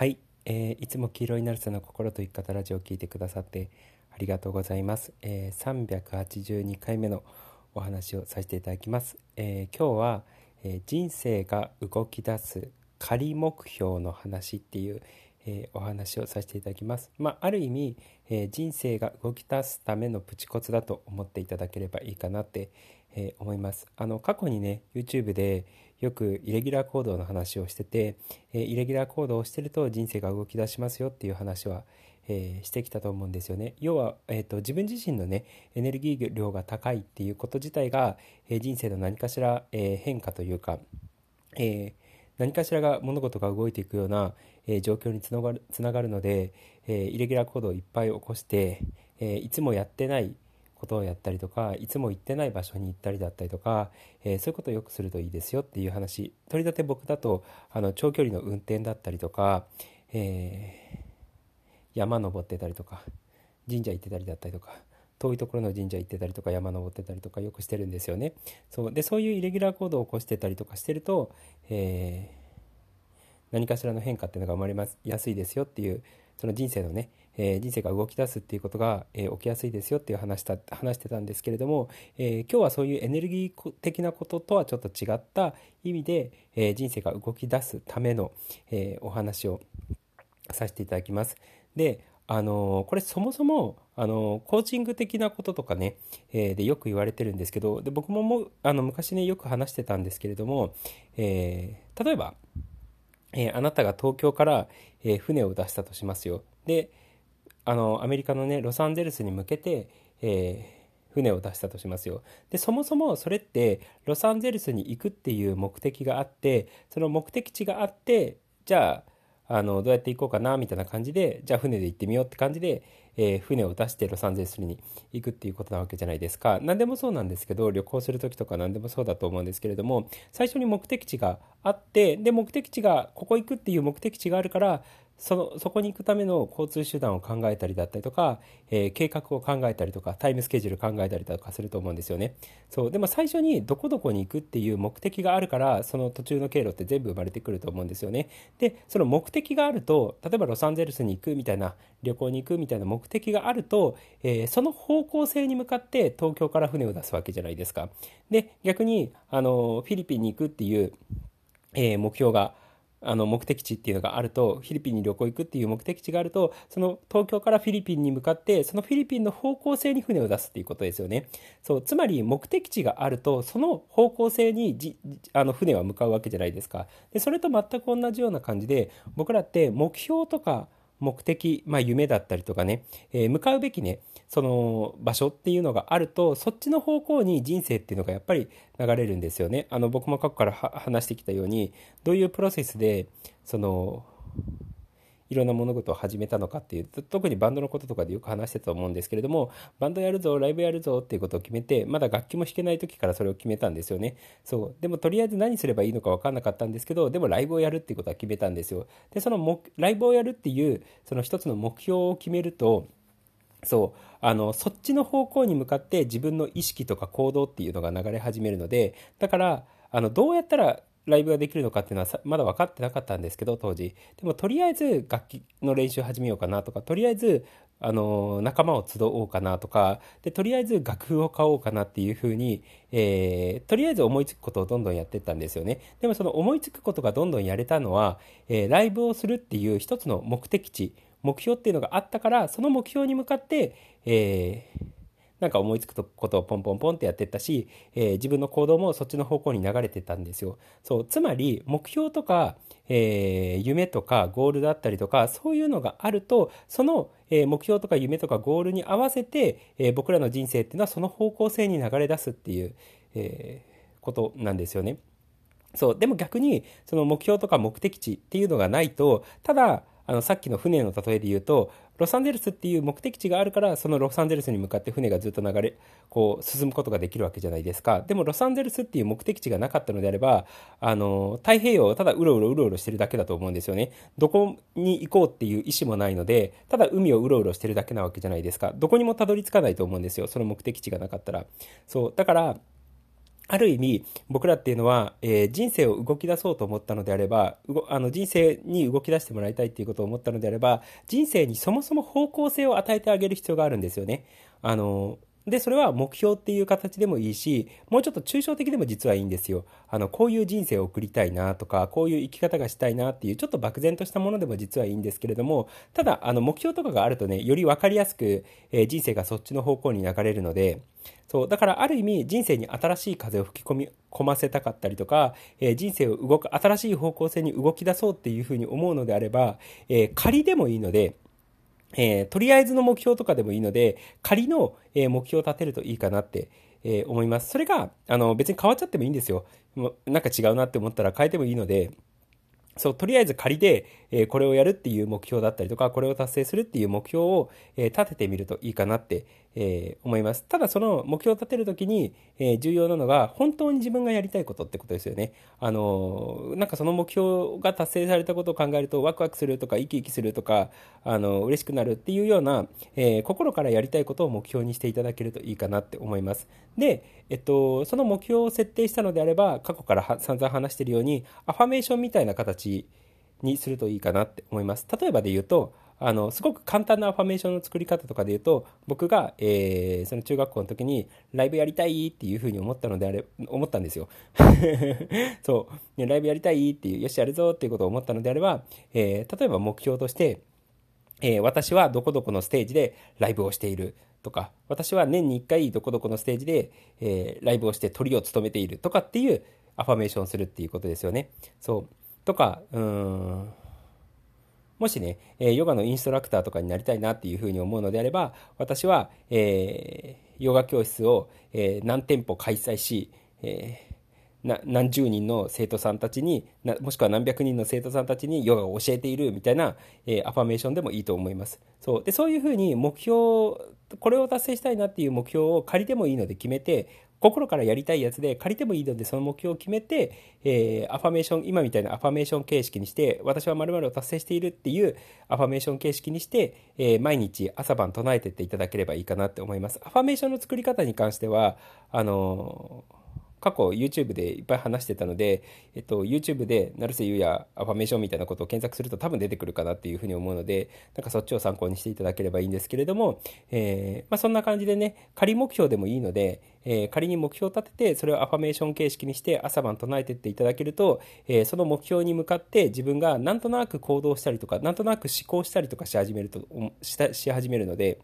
はい、えー、いつも黄色いナルセの心と生き方ラジオを聞いてくださってありがとうございます、えー、382回目のお話をさせていただきます、えー、今日は、えー、人生が動き出す仮目標の話っていう、えー、お話をさせていただきます。まあ、ある意味、えー、人生が動き出すためのプチコツだと思っていただければいいかなって、えー、思います。あの過去にね YouTube でよくイレギュラー行動の話をしてて、えイレギュラー行動をしてると人生が動き出しますよっていう話は、えしてきたと思うんですよね。要は、えーと、自分自身のねエネルギー量が高いっていうこと自体が、え人生の何かしら、え変化というか、え何かしらが物事が動いていくような、え状況につながるつながるので、えイレギュラー行動をいっぱい起こして、えいつもやってないことをやったりとかいつも行ってない場所に行ったりだったりとか、え、そういうことをよくするといいですよっていう話取り立て僕だとあの長距離の運転だったりとか、え、山登ってたりとか神社行ってたりだったりとか遠いところの神社行ってたりとか山登ってたりとかよくしてるんですよねそうでそういうイレギュラー行動を起こしてたりとかしてると、えー、何かしらの変化っていうのが生まれますやすいですよっていうその人生のね、えー、人生が動き出すっていうことが、えー、起きやすいですよっていう話した話してたんですけれども、え、今日はそういうエネルギー的なこととはちょっと違った意味で、え人生が動き出すための、えお話をさせていただきます。であのこれそもそもあのコーチング的なこととかね、えー、でよく言われてるんですけどで僕ももあの昔ねよく話してたんですけれども、えー、例えばえー、あなたが東京から、え、船を出したとしますよ。で、あの、アメリカのね、ロサンゼルスに向けて、え、船を出したとしますよ。で、そもそもそれって、ロサンゼルスに行くっていう目的があって、その目的地があって、じゃあ、あの、どうやって行こうかな、みたいな感じで、じゃあ船で行ってみようって感じで、えー、船を出してロサンゼルスに行くっていうことなわけじゃないですか。何でもそうなんですけど、旅行する時とか何でもそうだと思うんですけれども、最初に目的地があって、で、目的地が、ここ行くっていう目的地があるから、そのそこに行くための交通手段を考えたりだったりとか、えー、計画を考えたりとかタイムスケジュール考えたりとかすると思うんですよね。そう。でも最初にどこどこに行くっていう目的があるからその途中の経路って全部生まれてくると思うんですよね。でその目的があると例えばロサンゼルスに行くみたいな旅行に行くみたいな目的があると、えー、その方向性に向かって東京から船を出すわけじゃないですか。で逆にあのフィリピンに行くっていう、えー、目標があの目的地っていうのがあるとフィリピンに旅行行くっていう目的地があるとその東京からフィリピンに向かってそのフィリピンの方向性に船を出すっていうことですよね。そうつまり目的地があるとその方向性にじあの船は向かうわけじゃないですか。でそれと全く同じような感じで僕らって目標とか目的、まあ、夢だったりとかね、えー、向かうべきねその場所っていうのがあるとそっちの方向に人生っていうのがやっぱり流れるんですよね。あの僕も過去から話してきたようにどういうプロセスでそのいろんな物事を始めたのかっていう特にバンドのこととかでよく話してたと思うんですけれどもバンドやるぞライブやるぞっていうことを決めてまだ楽器も弾けない時からそれを決めたんですよね。そう。でもとりあえず何すればいいのか分かんなかったんですけどでもライブをやるっていうことは決めたんですよ。でそのライブをやるっていうその一つの目標を決めるとそう。あのそっちの方向に向かって自分の意識とか行動っていうのが流れ始めるのでだからあのどうやったらライブができるのかっていうのはまだ分かってなかったんですけど当時。でもとりあえず楽器の練習始めようかなとかとりあえずあの仲間を集おうかなとかでとりあえず楽譜を買おうかなっていうふうに、えー、とりあえず思いつくことをどんどんやってったんですよね。でもその思いつくことがどんどんやれたのは、えー、ライブをするっていう一つの目的地目標っていうのがあったからその目標に向かって、えーなんか思いつくことをポンポンポンってやってったし、えー、自分の行動もそっちの方向に流れてたんですよ。そう、つまり目標とか、えー、夢とかゴールだったりとか、そういうのがあると、その、えー、目標とか夢とかゴールに合わせて、え僕らの人生っていうのはその方向性に流れ出すっていう、えことなんですよね。そう、でも逆に、その目標とか目的地っていうのがないと、ただ、あのさっきの船の例えで言うとロサンゼルスっていう目的地があるからそのロサンゼルスに向かって船がずっと流れこう進むことができるわけじゃないですか。でもロサンゼルスっていう目的地がなかったのであればあの太平洋をただうろうろうろうろしてるだけだと思うんですよね。どこに行こうっていう意思もないのでただ海をうろうろしてるだけなわけじゃないですか。どこにもたどり着かないと思うんですよ。その目的地がなかったら。そうだからある意味、僕らっていうのは、えー、人生を動き出そうと思ったのであれば、あの人生に動き出してもらいたいっていうことを思ったのであれば、人生にそもそも方向性を与えてあげる必要があるんですよね。あの、で、それは目標っていう形でもいいし、もうちょっと抽象的でも実はいいんですよ。あの、こういう人生を送りたいなとか、こういう生き方がしたいなっていう、ちょっと漠然としたものでも実はいいんですけれども、ただ、あの、目標とかがあるとね、より分かりやすく、えー、人生がそっちの方向に流れるので、そう、だからある意味人生に新しい風を吹き込み、込ませたかったりとか、えー、人生を動く、新しい方向性に動き出そうっていうふうに思うのであれば、えー、仮でもいいので、えー、とりあえずの目標とかでもいいので、仮の、え目標を立てるといいかなって、え思います。それが、あの、別に変わっちゃってもいいんですよ。なんか違うなって思ったら変えてもいいので、そう、とりあえず仮で、えー、これをやるっていう目標だったりとか、これを達成するっていう目標を、えー、立ててみるといいかなって、えー、思います。ただその目標を立てるときに、え重要なのが、本当に自分がやりたいことってことですよね。あのなんかその目標が達成されたことを考えると、ワクワクするとか、生き生きするとか、あの嬉しくなるっていうような、え心からやりたいことを目標にしていただけるといいかなって思います。で、えっと、その目標を設定したのであれば、過去から散々話しているように、アファメーションみたいな形にするといいかなって思います。例えばで言うと、あの、すごく簡単なアファメーションの作り方とかで言うと、僕が、えー、その中学校の時にライブやりたいっていうふうに思ったのであれ、思ったんですよ。そう、ね、ライブやりたいっていう、よし、やるぞっていうことを思ったのであれば、えー、例えば目標として、えー、私はどこどこのステージでライブをしているとか、私は年に1回どこどこのステージで、えー、ライブをして鳥を務めているとかっていうアファメーションをするっていうことですよね。そう。とか、うん、もしね、えヨガのインストラクターとかになりたいなっていうふうに思うのであれば、私は、えー、ヨガ教室を、えー、何店舗開催し、えー何十人の生徒さんたちにもしくは何百人の生徒さんたちにヨガを教えているみたいな、えー、アファメーションでもいいと思います。そう。でそういうふうに目標これを達成したいなっていう目標を仮でもいいので決めて心からやりたいやつで借りてもいいのでその目標を決めて、えー、アファメーション今みたいなアファメーション形式にして私は〇〇を達成しているっていうアファメーション形式にして、えー、毎日朝晩唱えてっていただければいいかなって思います。アファメーションの作り方に関してはあのー過去 YouTube でいっぱい話してたので、えっと、YouTube で成瀬優也アファメーションみたいなことを検索すると多分出てくるかなっていうふうに思うので、なんかそっちを参考にしていただければいいんですけれども、えー、まあ、そんな感じでね、仮目標でもいいので、えー、仮に目標を立てて、それをアファメーション形式にして朝晩唱えてっていただけると、えー、その目標に向かって自分がなんとなく行動したりとか、なんとなく思考したりとかし始めると、しし始めるので、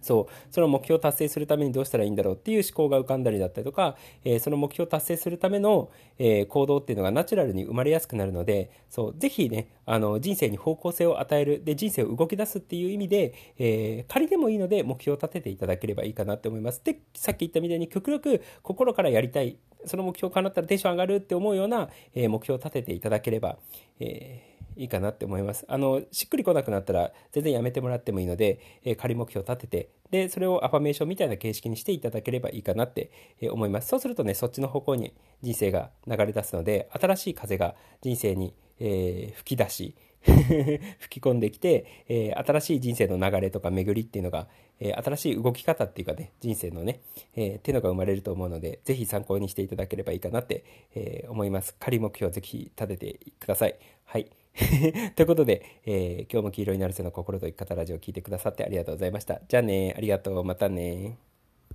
そう、その目標を達成するためにどうしたらいいんだろうっていう思考が浮かんだりだったりとか、えー、その目標を達成するための、えー、行動っていうのがナチュラルに生まれやすくなるので、そう、ぜひね、あの、人生に方向性を与える、で、人生を動き出すっていう意味で、えー、仮でもいいので目標を立てていただければいいかなって思います。で、さっき言ったみたいに極力心からやりたい、その目標を叶ったらテンション上がるって思うような、え目標を立てていただければ、えーいいかなって思います。あの、しっくりこなくなったら全然やめてもらってもいいので、えー、仮目標を立てて、で、それをアファメーションみたいな形式にしていただければいいかなって、思います。そうするとね、そっちの方向に人生が流れ出すので、新しい風が人生に、えー、吹き出し、吹き込んできて、えー、新しい人生の流れとか巡りっていうのが、えー、新しい動き方っていうかね、人生のね、えー、っていうのが生まれると思うので、ぜひ参考にしていただければいいかなって、え思います。仮目標ぜひ立ててください。はい。ということで、え今日も黄色いナルセの心と生き方ラジオを聴いてくださってありがとうございました。じゃあね、ありがとう、またね。